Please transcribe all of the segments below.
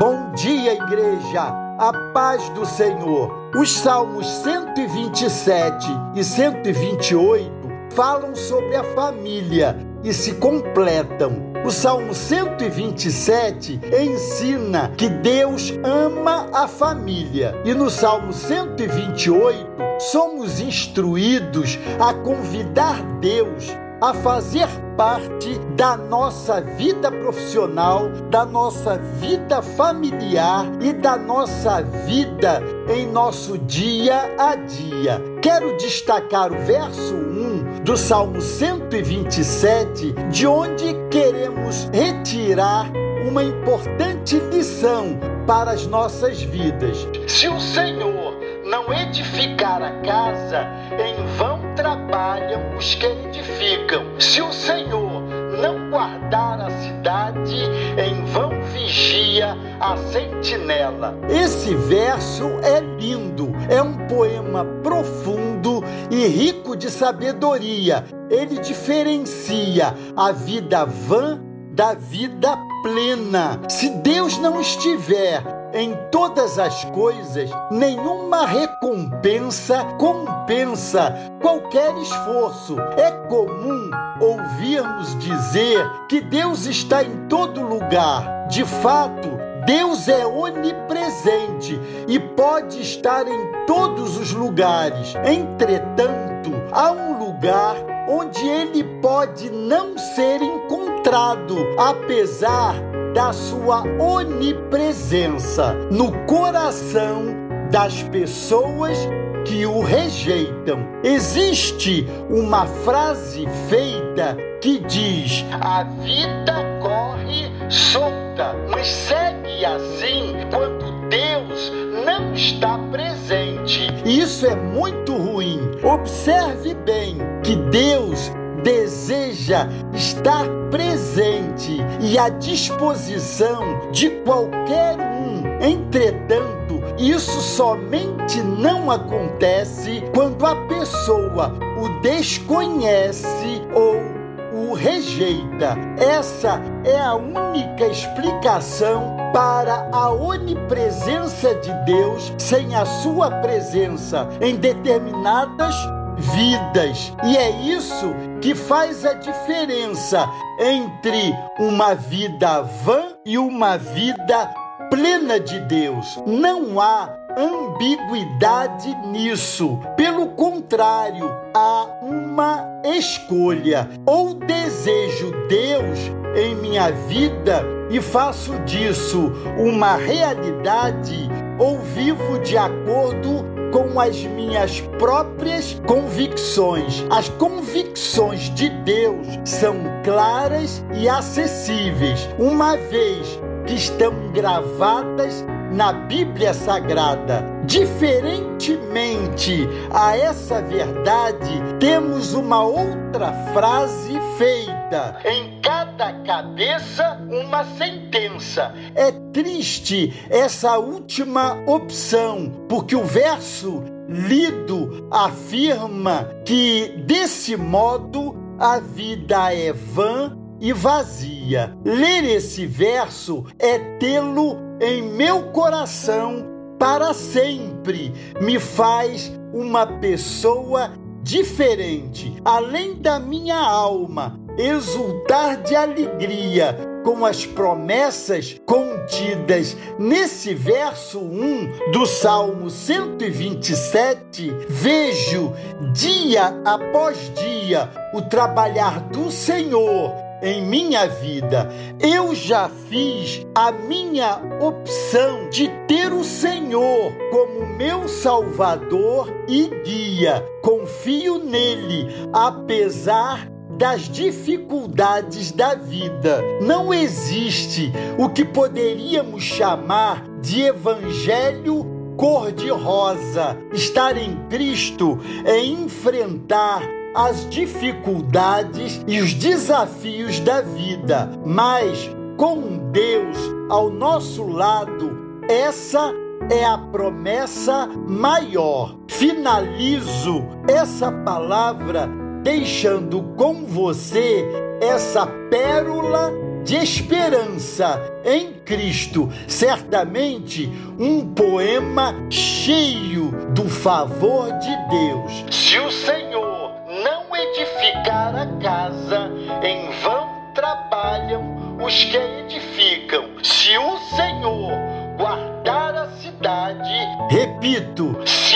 Bom dia, igreja. A paz do Senhor. Os Salmos 127 e 128 falam sobre a família e se completam. O Salmo 127 ensina que Deus ama a família. E no Salmo 128, somos instruídos a convidar Deus a fazer parte da nossa vida profissional, da nossa vida familiar e da nossa vida em nosso dia a dia. Quero destacar o verso 1 do Salmo 127, de onde queremos retirar uma importante lição para as nossas vidas. Se o Senhor não edificar a casa, em vão trabalham os que edificam. Se o Senhor não guardar a cidade, em vão vigia a sentinela. Esse verso é lindo, é um poema profundo e rico de sabedoria. Ele diferencia a vida vã da vida plena. Se Deus não estiver em todas as coisas, nenhuma recompensa compensa qualquer esforço. É comum ouvirmos dizer que Deus está em todo lugar. De fato, Deus é onipresente e pode estar em todos os lugares. Entretanto, há um lugar onde ele pode não ser encontrado, apesar da sua onipresença no coração das pessoas que o rejeitam. Existe uma frase feita que diz: A vida corre solta, mas segue assim quando Deus não está presente. Isso é muito ruim. Observe bem que Deus deseja estar presente e à disposição de qualquer um. Entretanto, isso somente não acontece quando a pessoa o desconhece ou o rejeita. Essa é a única explicação para a onipresença de Deus sem a sua presença em determinadas vidas. E é isso que faz a diferença entre uma vida vã e uma vida plena de Deus. Não há ambiguidade nisso. Pelo contrário, há uma escolha. Ou desejo Deus em minha vida e faço disso uma realidade, ou vivo de acordo com as minhas próprias convicções. As convicções de Deus são claras e acessíveis, uma vez que estão gravadas na Bíblia Sagrada. Diferentemente a essa verdade, temos uma outra frase feita: em cada cabeça uma sentença. É triste essa última opção, porque o verso lido afirma que desse modo a vida é vã e vazia. Ler esse verso é tê-lo em meu coração para sempre. Me faz uma pessoa diferente. Além da minha alma exultar de alegria com as promessas contidas nesse verso 1 do Salmo 127, vejo dia após dia o trabalhar do Senhor em minha vida. Eu já fiz a minha opção de ter o Senhor como meu Salvador e guia. Confio nele, apesar das dificuldades da vida. Não existe o que poderíamos chamar de evangelho cor-de-rosa. Estar em Cristo é enfrentar as dificuldades e os desafios da vida, mas com Deus ao nosso lado, essa é a promessa maior. Finalizo essa palavra deixando com você essa pérola de esperança em Cristo. Certamente um poema cheio do favor de Deus. Se o Senhor não edificar a casa, em vão trabalham os que edificam. Se o Senhor guardar a cidade, repito, se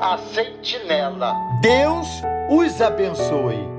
a sentinela. Deus os abençoe.